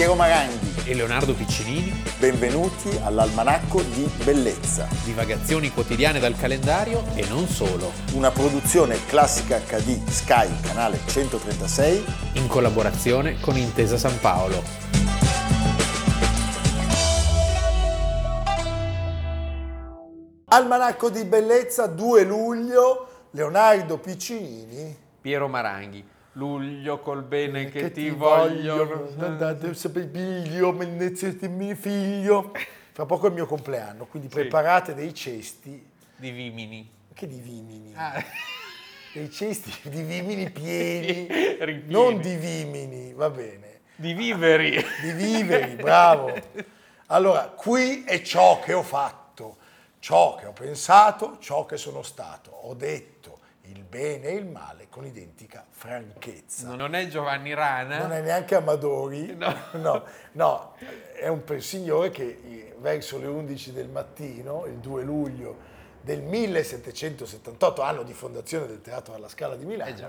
Piero Maranghi. e Leonardo Piccinini, Benvenuti all'Almanacco di Bellezza, divagazioni quotidiane dal calendario e non solo, una produzione classica HD Sky, canale 136. in collaborazione con Intesa San Paolo. Almanacco di Bellezza 2 luglio, Leonardo Piccinini. Piero Maranghi, luglio col bene che, Che ti, andate sempre figlio, mio figlio. Fra poco è il mio compleanno, quindi preparate dei cesti, Di Vimini. che di vimini, Ah, dei cesti di vimini pieni, non di vimini, va bene. di viveri. di viveri, bravo. Allora, qui è ciò che ho fatto, ciò che ho pensato, ciò che sono stato. Ho detto il bene e il male con identica franchezza. Non è Giovanni Rana? Non è neanche Amadori, No. no, no, è un signore che eh, verso le 11 del mattino, il 2 luglio del 1778, anno di fondazione del Teatro alla Scala di Milano, Eh già.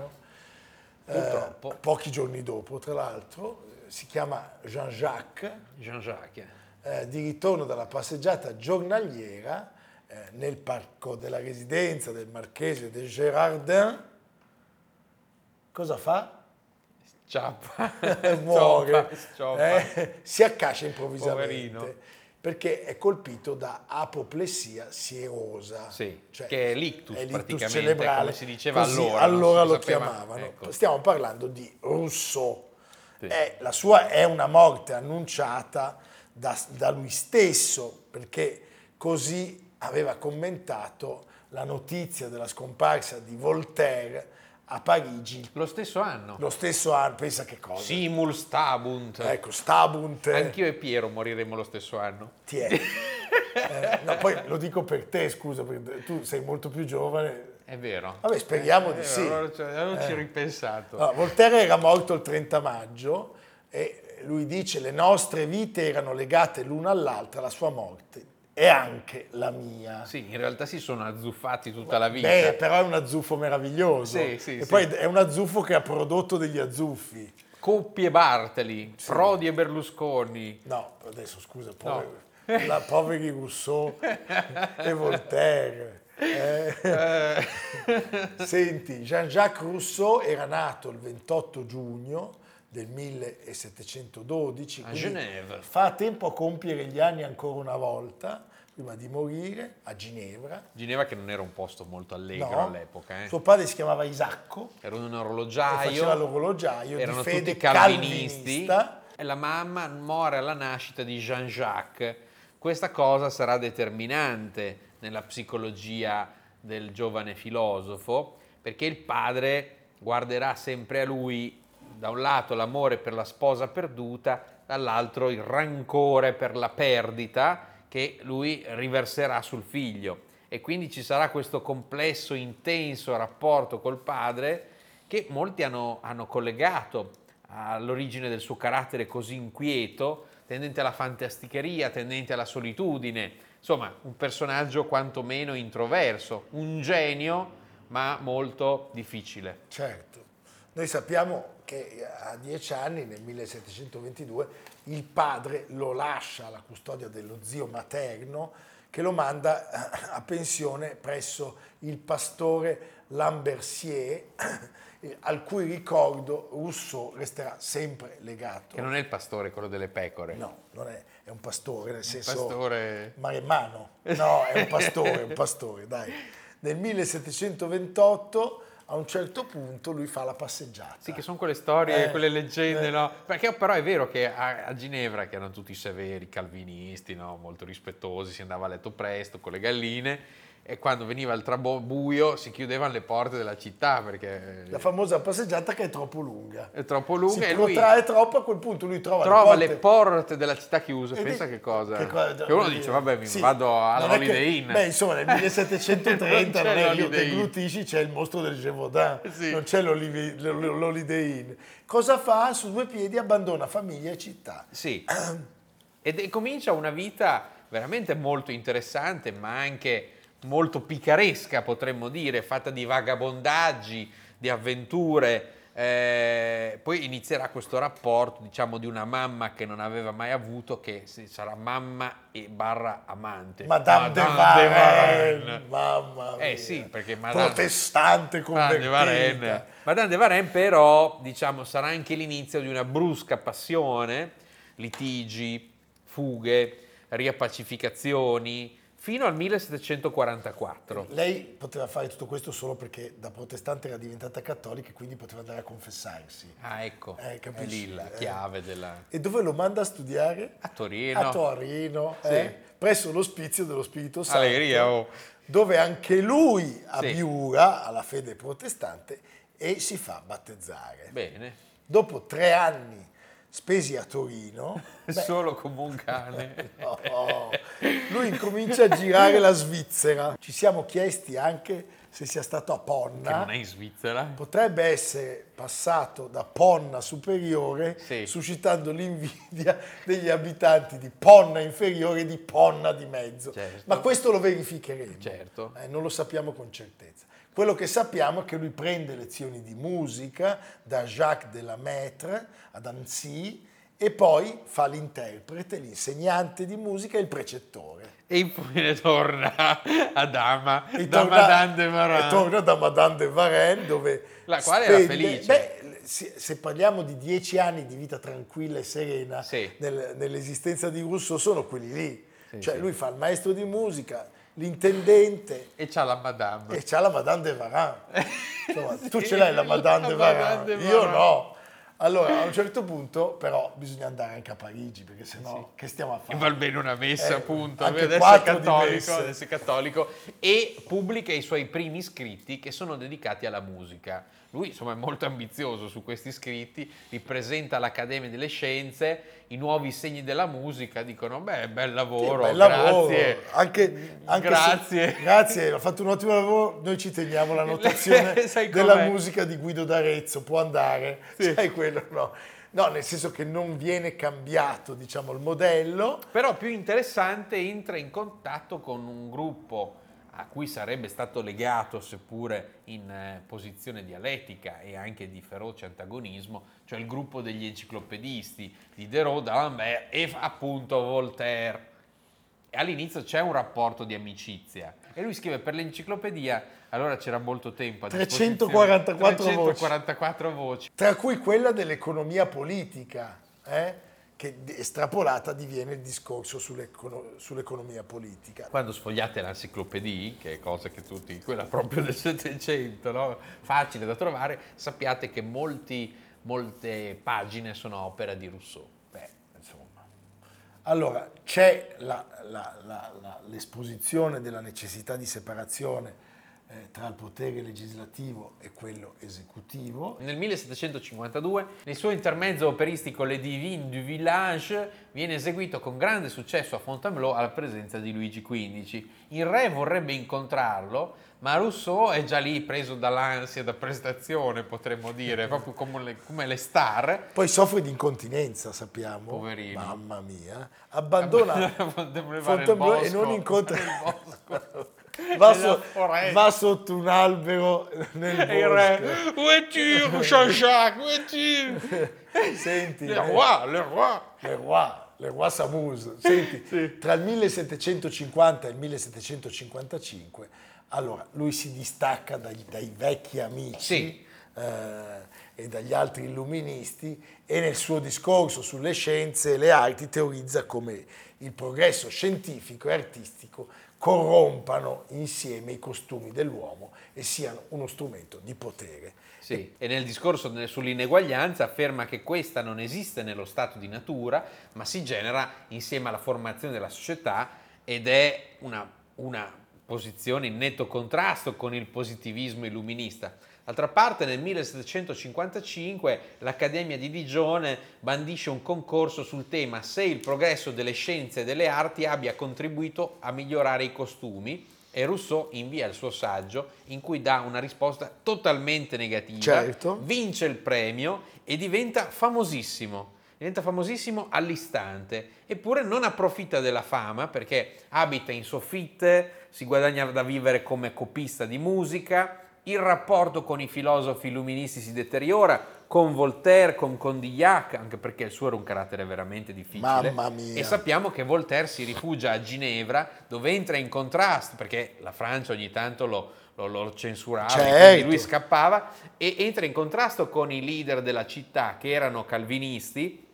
eh, Purtroppo. pochi giorni dopo, tra l'altro, eh, si chiama Jean-Jacques, Jean-Jacques. eh, di ritorno dalla passeggiata giornaliera eh, nel parco della residenza del marchese de Gérardin. Cosa fa? Ciappa. Muore, eh, si accascia improvvisamente Poverino. perché è colpito da apoplessia sierosa. Sì, cioè che è l'ictus l'ictus praticamente, cerebrale. come si diceva Così allora, allora lo sapeva- chiamavano. ecco. Stiamo parlando di Rousseau. Sì. È- la sua è una morte annunciata da, da lui stesso, perché così aveva commentato la notizia della scomparsa di Voltaire a Parigi Lo stesso anno. lo stesso anno. Pensa che cosa. Simul stabunt. Ecco, Stabunt. Anch'io e Piero moriremo lo stesso anno. Ti è. Eh, no, poi lo dico per te, scusa, perché tu sei molto più giovane. È vero. Vabbè, speriamo di Eh, sì. allora, cioè, non ci ho ripensato. No, Voltaire era morto il 30 maggio e lui dice le nostre vite erano legate l'una all'altra, la sua morte e anche la mia. Sì, in realtà si sono azzuffati tutta la vita. Beh, però è un azzuffo meraviglioso. Sì, sì, e sì. poi è un azzuffo che ha prodotto degli azzuffi. Coppie Bartoli, Prodi e Berlusconi. No, adesso scusa, poveri, la- poveri Rousseau e Voltaire. Eh. Senti, Jean-Jacques Rousseau era nato il 28 giugno del 1712, A Genève. fa tempo a compiere gli anni ancora una volta, prima di morire, a Ginevra. Ginevra che non era un posto molto allegro No. all'epoca. eh. Suo padre si chiamava Isacco, Era un orologiaio. faceva l'orologiaio erano tutti calvinisti e la mamma muore alla nascita di Jean-Jacques. Questa cosa sarà determinante nella psicologia del giovane filosofo perché il padre guarderà sempre a lui da un lato l'amore per la sposa perduta, dall'altro il rancore per la perdita che lui riverserà sul figlio e quindi ci sarà questo complesso intenso rapporto col padre che molti hanno, hanno collegato all'origine del suo carattere così inquieto, tendente alla fantasticheria, tendente alla solitudine, insomma un personaggio quantomeno introverso, un genio ma molto difficile. Certo. Noi sappiamo che a dieci anni, nel 1722, il padre lo lascia alla custodia dello zio materno che lo manda eh, a pensione presso il pastore Lambertier, eh, al cui ricordo Rousseau resterà sempre legato. Che non è il pastore, quello delle pecore. No, non è, è un pastore, nel senso pastore- maremmano. No, è un pastore, un pastore, dai. Nel 1728, a un certo punto, lui fa la passeggiata. Sì, che sono quelle storie, Eh, quelle leggende, eh. no? Perché però è vero che a, a Ginevra, che erano tutti severi, calvinisti, no? molto rispettosi, si andava a letto presto con le galline, e quando veniva il trabuio si chiudevano le porte della città perché La famosa passeggiata che è troppo lunga. è troppo lunga si e lui protrae troppo, a quel punto lui trova, trova le le porte. porte della città chiuse. E Pensa di- che cosa? che cosa- Che uno dice, vabbè, mi Sì, vado all'Holiday che- Inn. Beh, insomma, nel 1730 Non non è Inn. deglutisci c'è il mostro del Gévaudan, Sì. non c'è l'Holiday Inn. Cosa fa? Su due piedi abbandona famiglia e città. Sì. Ed e comincia una vita veramente molto interessante, ma anche molto picaresca, potremmo dire, fatta di vagabondaggi, di avventure, eh, poi inizierà questo rapporto, diciamo, di una mamma che non aveva mai avuto, che sarà mamma e barra amante. Madame, Madame de Varenne. Varenne. Mamma mia. Eh sì, perché Madame... Protestante convertita. Madame de Varenne. Madame de Varenne però, diciamo, sarà anche l'inizio di una brusca passione, litigi, fughe, riappacificazioni, fino al 1744. Lei poteva fare tutto questo solo perché da protestante era diventata cattolica e quindi poteva andare a confessarsi. Ah, ecco, eh, è lì la chiave eh. della... E dove lo manda a studiare? A Torino. A Torino, sì. eh, presso l'ospizio dello Spirito Santo. Allegria, oh. Dove anche lui abiura sì. alla fede protestante e si fa battezzare. Bene. Dopo tre anni spesi a Torino. Beh, Solo come un cane. No, lui incomincia a girare la Svizzera. Ci siamo chiesti anche se sia stato a Ponna. Che non è in Svizzera. Potrebbe essere passato da Ponna superiore, sì. suscitando l'invidia degli abitanti di Ponna inferiore e di Ponna di mezzo. Certo. Ma questo lo verificheremo. Certo. Eh, non lo sappiamo con certezza. Quello che sappiamo è che lui prende lezioni di musica da Jacques de la Maître ad Annecy e poi fa l'interprete, l'insegnante di musica e il precettore. E infine torna a Dama, e da torna, Madame de Varenne. E torna da Madame de Varenne dove... La quale spende, era felice. Beh, se parliamo di dieci anni di vita tranquilla e serena sì. nel, nell'esistenza di Rousseau, sono quelli lì. Sì, cioè sì. lui fa il maestro di musica, l'intendente. E c'ha la madame. E c'ha la madame de Varan. Insomma, tu ce l'hai la madame de Varan, io no. Allora, a un certo punto, però, bisogna andare anche a Parigi, perché sennò sì. che stiamo a fare? E va bene una messa, eh, appunto. Adesso è, cattolico, adesso è cattolico. E pubblica i suoi primi scritti che sono dedicati alla musica. Lui, insomma, è molto ambizioso su questi scritti, li presenta all'Accademia delle Scienze, i nuovi segni della musica, dicono, beh, bel lavoro, sì, bel grazie. Lavoro. Anche, anche grazie. Se, grazie, ha fatto un ottimo lavoro, noi ci teniamo la notazione della musica di Guido d'Arezzo, può andare, sì. sai quello, no? No, nel senso che non viene cambiato, diciamo, il modello. Però più interessante entra in contatto con un gruppo a cui sarebbe stato legato, seppure in eh, posizione dialettica e anche di feroce antagonismo, cioè il gruppo degli enciclopedisti di Diderot, d'Alembert e appunto Voltaire. E all'inizio c'è un rapporto di amicizia e lui scrive per l'enciclopedia, allora c'era molto tempo a 344, 344 voci. voci. Tra cui quella dell'economia politica. Eh? Che estrapolata diviene il discorso sull'econo- sull'economia politica. Quando sfogliate l'enciclopedia, che è cosa che tutti, quella proprio del Settecento, no? facile da trovare, sappiate che molti, molte pagine sono opera di Rousseau. Beh, insomma. Allora, c'è la, la, la, l'esposizione della necessità di separazione tra il potere legislativo e quello esecutivo. Nel 1752, nel suo intermezzo operistico Le Divines du Village viene eseguito con grande successo a Fontainebleau alla presenza di Luigi XV. Il re vorrebbe incontrarlo, ma Rousseau è già lì preso dall'ansia da prestazione, potremmo dire, proprio come le, come le star. Poi soffre di incontinenza, sappiamo. Poverino. Mamma mia. Abbandona Fontainebleau e non incontra... Va, so, va, sotto un albero nel bosco. Où es-tu, Jean-Jacques? Senti, le roi, le roi. Le roi, le roi s'amuse. Senti, sì. tra il 1750 e il 1755, allora, lui si distacca dai, dai vecchi amici. Sì. Eh, e dagli altri illuministi e nel suo discorso sulle scienze e le arti teorizza come il progresso scientifico e artistico corrompano insieme i costumi dell'uomo e siano uno strumento di potere. Sì, e nel discorso sull'ineguaglianza afferma che questa non esiste nello stato di natura, ma si genera insieme alla formazione della società ed è una, una posizione in netto contrasto con il positivismo illuminista. D'altra parte nel 1755 l'Accademia di Digione bandisce un concorso sul tema se il progresso delle scienze e delle arti abbia contribuito a migliorare i costumi e Rousseau invia il suo saggio in cui dà una risposta totalmente negativa, certo. vince il premio e diventa famosissimo. Diventa famosissimo all'istante, eppure non approfitta della fama perché abita in soffitte, si guadagna da vivere come copista di musica, il rapporto con i filosofi illuministi si deteriora, con Voltaire, con Condillac, anche perché il suo era un carattere veramente difficile. Mamma mia. E sappiamo che Voltaire si rifugia a Ginevra, dove entra in contrasto, perché la Francia ogni tanto lo, lo, lo censurava, Certo. quindi lui scappava, e entra in contrasto con i leader della città che erano calvinisti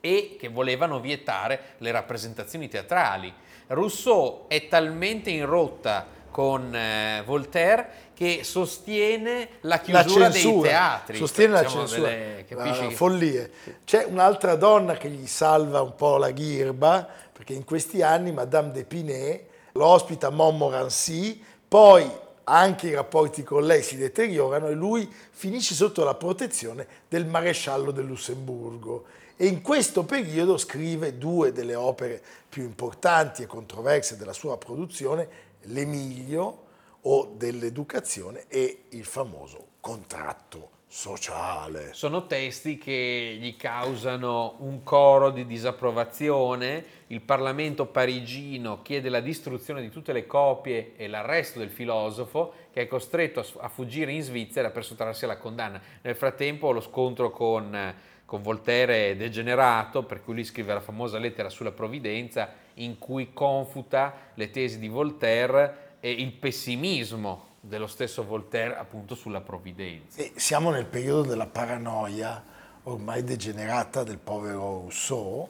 e che volevano vietare le rappresentazioni teatrali. Rousseau è talmente in rotta con eh, Voltaire che sostiene la La chiusura dei censura, teatri. sostiene la Diciamo, censura, delle- La che- follie. C'è un'altra donna che gli salva un po' la ghirba, perché in questi anni Madame d'Épinay lo ospita Montmorency, poi anche i rapporti con lei si deteriorano e lui finisce sotto la protezione del maresciallo del Lussemburgo. E in questo periodo scrive due delle opere più importanti e controverse della sua produzione, L'Emilio o dell'educazione e il famoso contratto sociale. Sono testi che gli causano un coro di disapprovazione. Il Parlamento parigino chiede la distruzione di tutte le copie e l'arresto del filosofo che è costretto a, fuggire in Svizzera per sottrarsi alla condanna. Nel frattempo lo scontro con, con Voltaire è degenerato, per cui lui scrive la famosa lettera sulla provvidenza in cui confuta le tesi di Voltaire e il pessimismo dello stesso Voltaire appunto sulla provvidenza. E siamo nel periodo della paranoia ormai degenerata del povero Rousseau,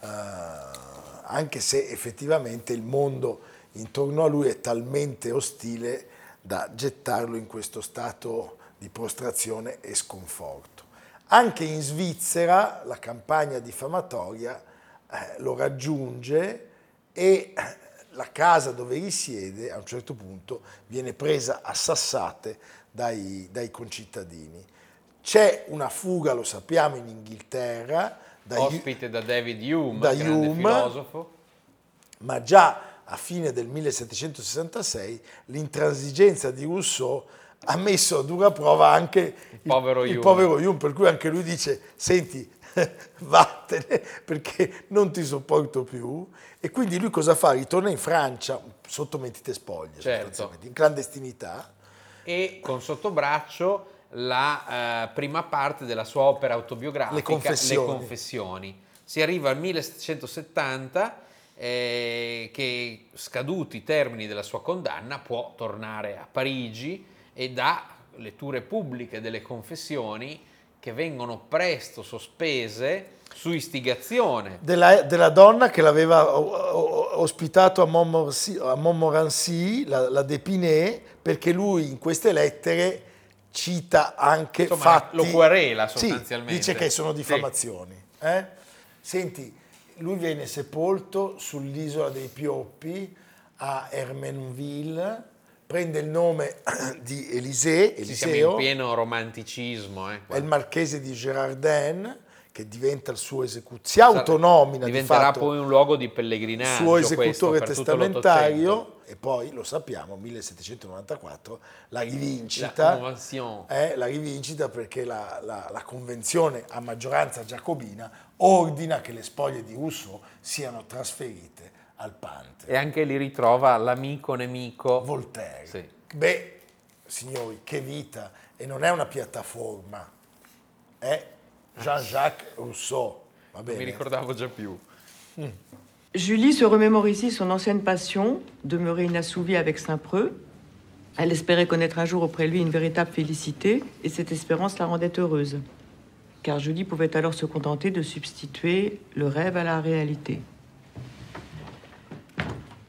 eh, anche se effettivamente il mondo intorno a lui è talmente ostile da gettarlo in questo stato di prostrazione e sconforto. Anche in Svizzera la campagna diffamatoria eh, lo raggiunge e la casa dove risiede a un certo punto viene presa a sassate dai, dai concittadini. C'è una fuga, lo sappiamo, in Inghilterra, da Ospite da David Hume, da grande Hume. filosofo. ma già a fine del 1766 l'intransigenza di Rousseau ha messo a dura prova anche il, povero il Hume. povero Hume, per cui anche lui dice, senti, vattene perché non ti sopporto più. E quindi lui cosa fa? Ritorna in Francia sotto mentite spoglie, Certo. in clandestinità. e con sotto braccio la eh, prima parte della sua opera autobiografica, Le Confessioni. Confessioni. Si arriva al 1770 eh, che scaduti i termini della sua condanna può tornare a Parigi e dà letture pubbliche delle confessioni che vengono presto sospese su istigazione Della, della donna che l'aveva ospitato a Montmorency, a Montmorency, la, la D'Épinay, perché lui in queste lettere cita anche Insomma, fatti... lo querela Sì, sostanzialmente. dice che sono Sì. diffamazioni. eh? Senti, lui viene sepolto sull'isola dei Pioppi a Hermenville, prende il nome di Elisée, Ci siamo in Eliseo, pieno romanticismo. eh, è il marchese di Girardin, che diventa il suo esecutore, si autonomina di Diventerà fatto poi un luogo di pellegrinaggio. suo questo, esecutore tutto testamentario e poi lo sappiamo 1794 la La rivincita Convention. è la rivincita perché la, la- la convenzione a maggioranza giacobina ordina che le spoglie di Rousseau siano trasferite al Pante E anche lì ritrova l'amico nemico. Voltaire Sì. beh signori che vita e non è una piattaforma è Jean-Jacques Rousseau va Non mi bene? ricordavo già più. Julie se remémore ici son ancienne passion, demeurée inassouvie avec Saint-Preux. Elle espérait connaître un jour auprès de lui une véritable félicité, et cette espérance la rendait heureuse. Car Julie pouvait alors se contenter de substituer le rêve à la réalité.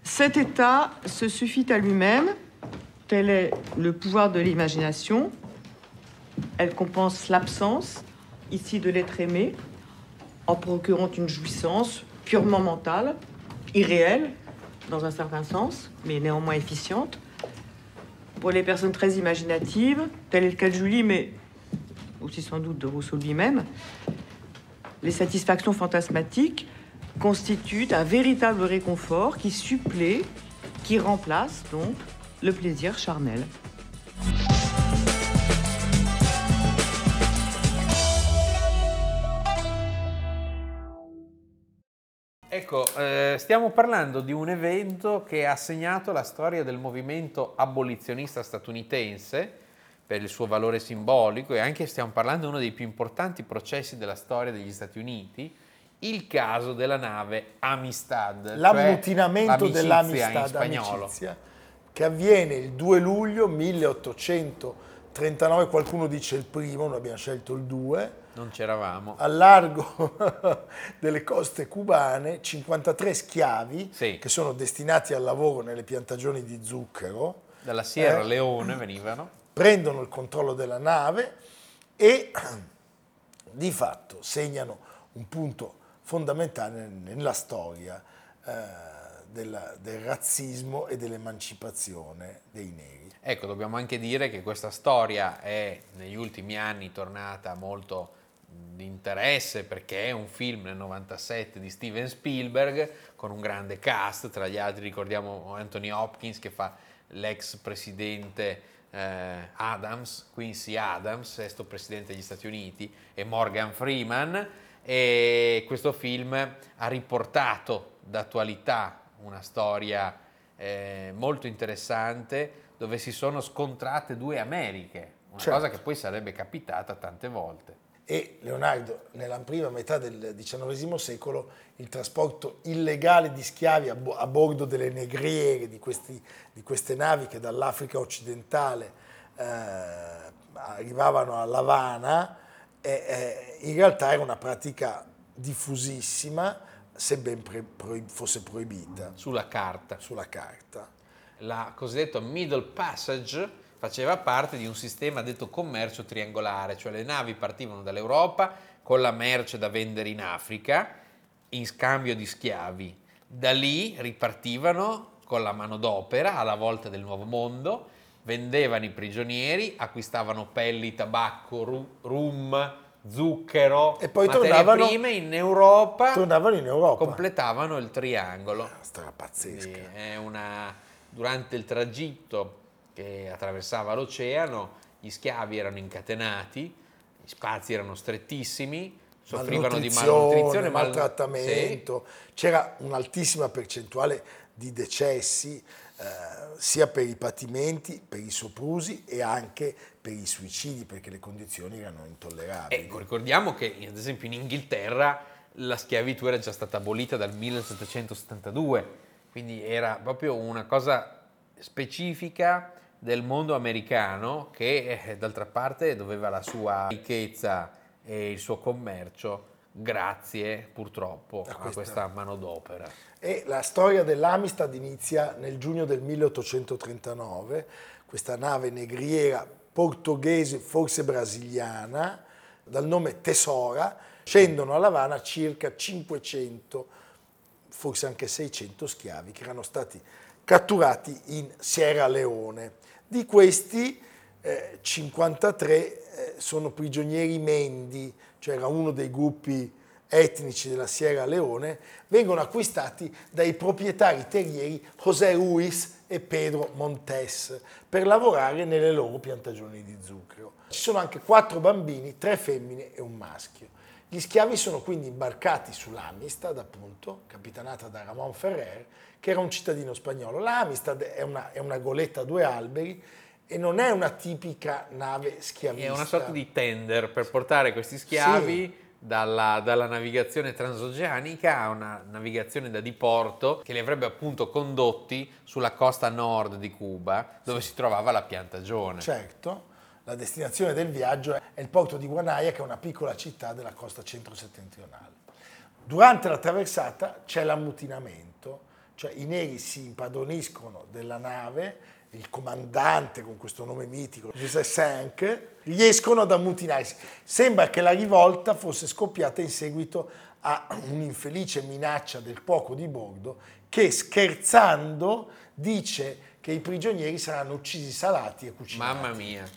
Cet état se suffit à lui-même, tel est le pouvoir de l'imagination. Elle compense l'absence, ici de l'être aimé, en procurant une jouissance purement mentale, irréelle, dans un certain sens, mais néanmoins efficiente. Pour les personnes très imaginatives, tel est le cas de Julie, mais aussi sans doute de Rousseau lui-même, les satisfactions fantasmatiques constituent un véritable réconfort qui supplée, qui remplace donc le plaisir charnel. Ecco, eh, stiamo parlando di un evento che ha segnato la storia del movimento abolizionista statunitense per il suo valore simbolico e anche stiamo parlando di uno dei più importanti processi della storia degli Stati Uniti, il caso della nave Amistad. cioè L'ammutinamento l'amicizia dell'Amistad in spagnolo. amicizia, che avviene il 2 luglio 1839, qualcuno dice il primo, noi abbiamo scelto il 2, Non c'eravamo. al largo delle coste cubane 53 schiavi Sì. che sono destinati al lavoro nelle piantagioni di zucchero, Dalla Sierra Eh. Leone venivano. prendono il controllo della nave e di fatto segnano un punto fondamentale nella storia eh, della- del razzismo e dell'emancipazione dei neri. Ecco, dobbiamo anche dire che questa storia è negli ultimi anni tornata molto di interesse perché è un film nel 97 di Steven Spielberg con un grande cast, tra gli altri ricordiamo Anthony Hopkins che fa l'ex presidente eh, Adams, Quincy Adams, sesto presidente degli Stati Uniti, e Morgan Freeman e questo film ha riportato d'attualità una storia eh, molto interessante dove si sono scontrate due Americhe, una Certo. cosa che poi sarebbe capitata tante volte. E Leonardo, nella prima metà del XIX secolo, il trasporto illegale di schiavi a, bo- a bordo delle negriere, di, questi- di queste navi che dall'Africa occidentale eh, arrivavano a Lavana, eh, eh, in realtà era una pratica diffusissima, sebbene pro- fosse proibita Sulla carta. sulla carta. La cosiddetta Middle Passage faceva parte di un sistema detto commercio triangolare, cioè le navi partivano dall'Europa con la merce da vendere in Africa in scambio di schiavi. Da lì ripartivano con la manodopera alla volta del nuovo mondo, vendevano i prigionieri, acquistavano pelli, tabacco, ru- rum, zucchero, E poi tornavano- prime in Europa, Tornavano in Europa. completavano il triangolo. Storia pazzesca. Quindi è una- durante il tragitto che attraversava l'oceano, gli schiavi erano incatenati, gli spazi erano strettissimi, soffrivano di malnutrizione, mal- maltrattamento, c'era un'altissima percentuale di decessi eh, sia per i patimenti, per i soprusi e anche per i suicidi perché le condizioni erano intollerabili. Ecco, ricordiamo che ad esempio in Inghilterra la schiavitù era già stata abolita dal 1772, quindi era proprio una cosa specifica del mondo americano che eh, d'altra parte doveva la sua ricchezza e il suo commercio grazie purtroppo a questa- questa manodopera. E la storia dell'Amistad inizia nel giugno del 1839, questa nave negriera portoghese, forse brasiliana, dal nome Tesora, scendono a Lavana circa 500, forse anche 600 schiavi che erano stati catturati in Sierra Leone. Di questi eh, 53 eh, sono prigionieri mendi, cioè era uno dei gruppi etnici della Sierra Leone, vengono acquistati dai proprietari terrieri José Ruiz e Pedro Montes per lavorare nelle loro piantagioni di zucchero. Ci sono anche quattro bambini, tre femmine e un maschio. Gli schiavi sono quindi imbarcati sull'Amistad, appunto, capitanata da Ramon Ferrer, che era un cittadino spagnolo. L'Amistad è una, è una goletta a due alberi e non è una tipica nave schiavista. È una sorta di tender per portare questi schiavi dalla, dalla navigazione transoceanica a una navigazione da diporto che li avrebbe appunto condotti sulla costa nord di Cuba dove si trovava la piantagione. Certo, la destinazione del viaggio è il porto di Guanaya, che è una piccola città della costa centro-settentrionale. Durante la traversata c'è l'ammutinamento, cioè i neri si impadroniscono della nave, il comandante con questo nome mitico, José Cinq, riescono ad ammutinarsi. Sembra che la rivolta fosse scoppiata in seguito a un'infelice minaccia del cuoco di bordo che scherzando dice che i prigionieri saranno uccisi salati e cucinati. Mamma mia.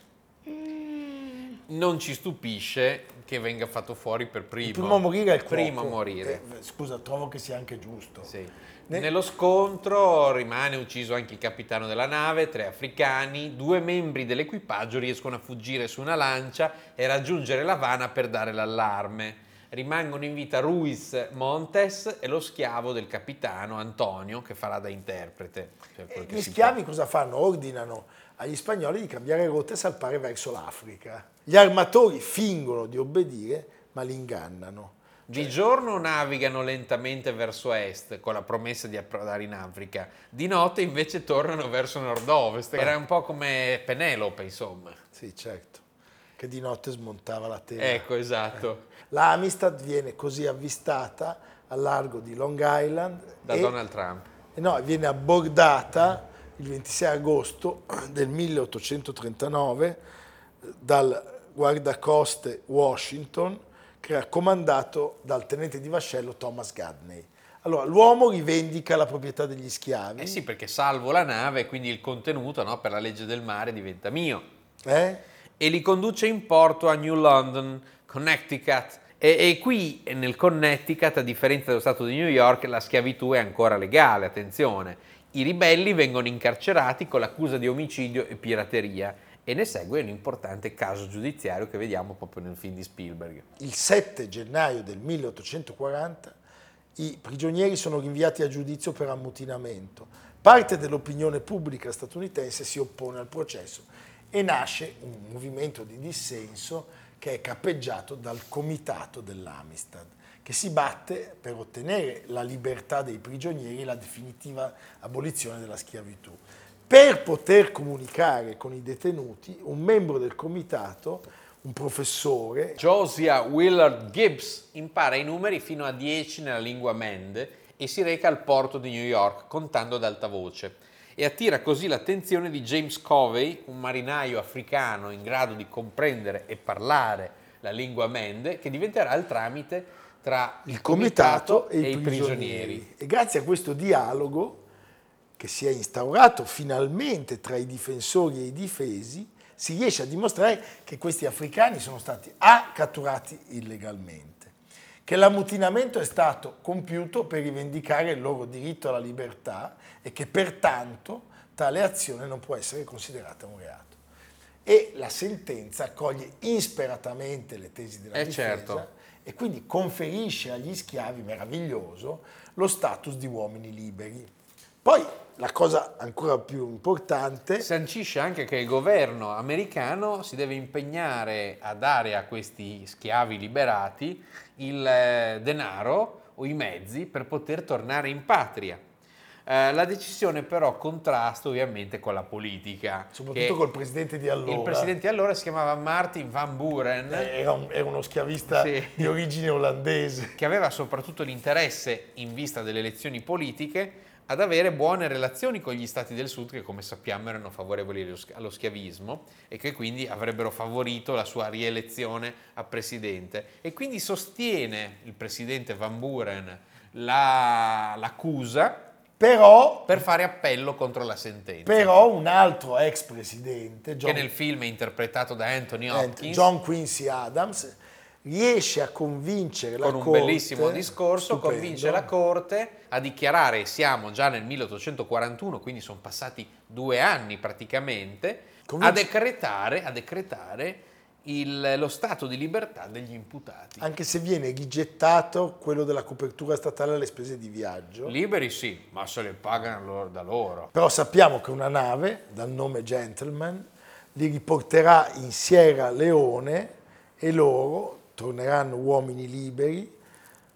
Non ci stupisce che venga fatto fuori per primo. Il primo a morire è il cuoco. Primo a morire. Eh, scusa, trovo che sia anche giusto. Sì. Ne- Nello scontro rimane ucciso anche il capitano della nave, tre africani, due membri dell'equipaggio riescono a fuggire su una lancia e raggiungere l'Havana per dare l'allarme. Rimangono in vita Ruiz Montes e lo schiavo del capitano Antonio che farà da interprete. che Gli schiavi cosa fanno? Ordinano agli spagnoli di cambiare rotta e salpare verso l'Africa. Gli armatori fingono di obbedire, ma li ingannano. Di giorno navigano lentamente verso est con la promessa di approdare in Africa, di notte invece tornano verso nord-ovest. Era un po' come Penelope, insomma. Sì, certo, che di notte smontava la tela. Ecco, esatto. La Amistad viene così avvistata al largo di Long Island Da e, Donald Trump. e no, viene abbordata il 26 agosto del 1839 dal guardacoste Washington che era comandato dal tenente di vascello Thomas Gadney. Allora, l'uomo rivendica la proprietà degli schiavi. Eh sì, perché salvo la nave, quindi il contenuto no, per la legge del mare diventa mio. eh? E li conduce in porto a New London, Connecticut. E, e qui nel Connecticut, a differenza dello Stato di New York, la schiavitù è ancora legale, attenzione. I ribelli vengono incarcerati con l'accusa di omicidio e pirateria e ne segue un importante caso giudiziario che vediamo proprio nel film di Spielberg. Il 7 gennaio del 1840 i prigionieri sono rinviati a giudizio per ammutinamento. Parte dell'opinione pubblica statunitense si oppone al processo e nasce un movimento di dissenso che è cappeggiato dal comitato dell'Amistad, che si batte per ottenere la libertà dei prigionieri e la definitiva abolizione della schiavitù. Per poter comunicare con i detenuti, un membro del comitato, un professore, Josiah Willard Gibbs impara i numeri fino a 10 nella lingua mende e si reca al porto di New York contando ad alta voce e attira così l'attenzione di James Covey, un marinaio africano in grado di comprendere e parlare la lingua mende, che diventerà il tramite tra il comitato e, i i prigionieri. prigionieri. E grazie a questo dialogo che si è instaurato finalmente tra i difensori e i difesi, si riesce a dimostrare che questi africani sono stati A catturati illegalmente, che l'ammutinamento è stato compiuto per rivendicare il loro diritto alla libertà e che pertanto tale azione non può essere considerata un reato. E la sentenza accoglie insperatamente le tesi della Eh, difesa certo. e quindi conferisce agli schiavi, meraviglioso, lo status di uomini liberi. Poi la cosa ancora più importante, Sancisce anche che il governo americano si deve impegnare a dare a questi schiavi liberati il eh, denaro o i mezzi per poter tornare in patria. Eh, la decisione però contrasta ovviamente con la politica. soprattutto col presidente di allora, Il presidente di allora si chiamava Martin Van Buren. eh, era, un- era uno schiavista Sì. di origine olandese. che aveva soprattutto l'interesse, in vista delle elezioni politiche, ad avere buone relazioni con gli stati del sud che, come sappiamo, erano favorevoli allo schi- allo schiavismo e che quindi avrebbero favorito la sua rielezione a presidente. E quindi sostiene il presidente Van Buren la- l'accusa Però, per fare appello contro la sentenza. però un altro ex presidente, che John, nel film è interpretato da Anthony Hopkins. John Quincy Adams, riesce a convincere la con un corte, bellissimo discorso, stupendo, convince la Corte a dichiarare, siamo già nel 1841, quindi sono passati due anni praticamente, Convince- a decretare, a decretare il- lo stato di libertà degli imputati. anche se viene rigettato quello della copertura statale alle spese di viaggio. Liberi sì, ma se le pagano loro- da loro. Però sappiamo che una nave dal nome Gentleman li riporterà in Sierra Leone e loro torneranno uomini liberi,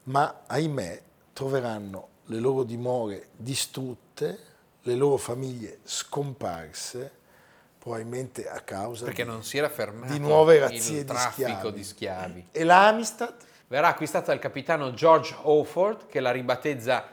ma ahimè troveranno le loro dimore distrutte, le loro famiglie scomparse, probabilmente a causa Perché di, non si era fermato di nuove razzie il di schiavi. di schiavi. E la Amistad Verrà acquistata dal capitano George Hawford che la ribattezza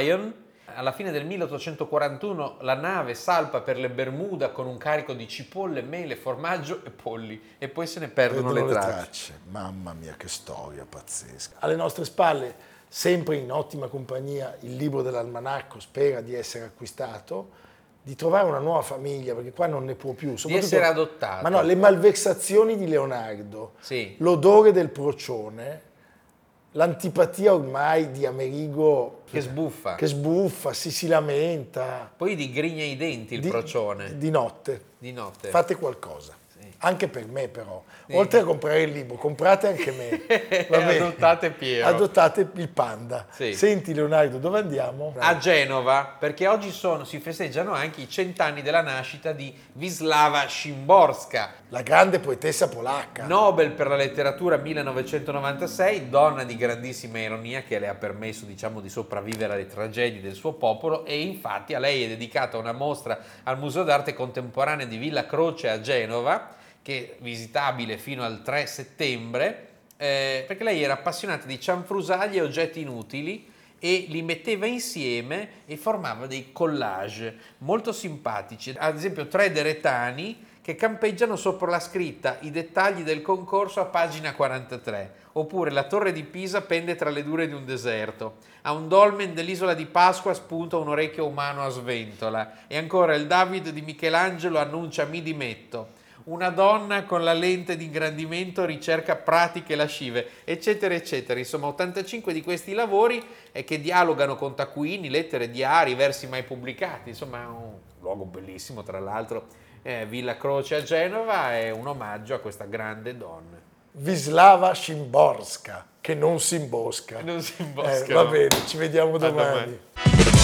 Iron. Alla fine del 1841 la nave salpa per le Bermuda con un carico di cipolle, mele, formaggio e polli e poi se ne perdono, le tracce. Mamma mia, che storia pazzesca. Alle nostre spalle, sempre in ottima compagnia, il libro dell'almanacco spera di essere acquistato, di trovare una nuova famiglia, perché qua non ne può più. soprattutto- essere adottato. Ma no, le malversazioni di Leonardo, Sì. l'odore del procione, l'antipatia ormai di Amerigo Che sbuffa. che sbuffa, si, si lamenta. Poi di grigna i denti il di, procione Di notte. di notte. Fate qualcosa. Anche per me però. Oltre a comprare il libro, comprate anche me. Va bene? Adottate Piero. Adottate il panda. Sì. Senti Leonardo, dove andiamo? a Genova, perché oggi sono- si festeggiano anche i cent'anni della nascita di Wisława Szymborska, La grande poetessa polacca. Nobel per la letteratura 1996, donna di grandissima ironia che le ha permesso diciamo, di sopravvivere alle tragedie del suo popolo e infatti a lei è dedicata una mostra al Museo d'arte contemporanea di Villa Croce a Genova, che è visitabile fino al 3 settembre, eh, perché lei era appassionata di cianfrusaglie e oggetti inutili e li metteva insieme e formava dei collage molto simpatici. Ad esempio tre deretani che campeggiano sopra la scritta I dettagli del concorso a pagina 43, oppure la torre di Pisa pende tra le dure di un deserto, a un dolmen dell'isola di Pasqua spunta un orecchio umano a sventola, e ancora il David di Michelangelo annuncia mi dimetto, una donna con la lente di ingrandimento ricerca pratiche lascive, eccetera, eccetera. Insomma, 85 di questi lavori eh, che dialogano con taccuini, lettere, diari, versi mai pubblicati. Insomma, un luogo bellissimo, tra l'altro. Eh, Villa Croce a Genova è un omaggio a questa grande donna. Vislava Szymborska, che non si imbosca. Non si Eh, imbosca, va no. bene, ci vediamo domani. domani.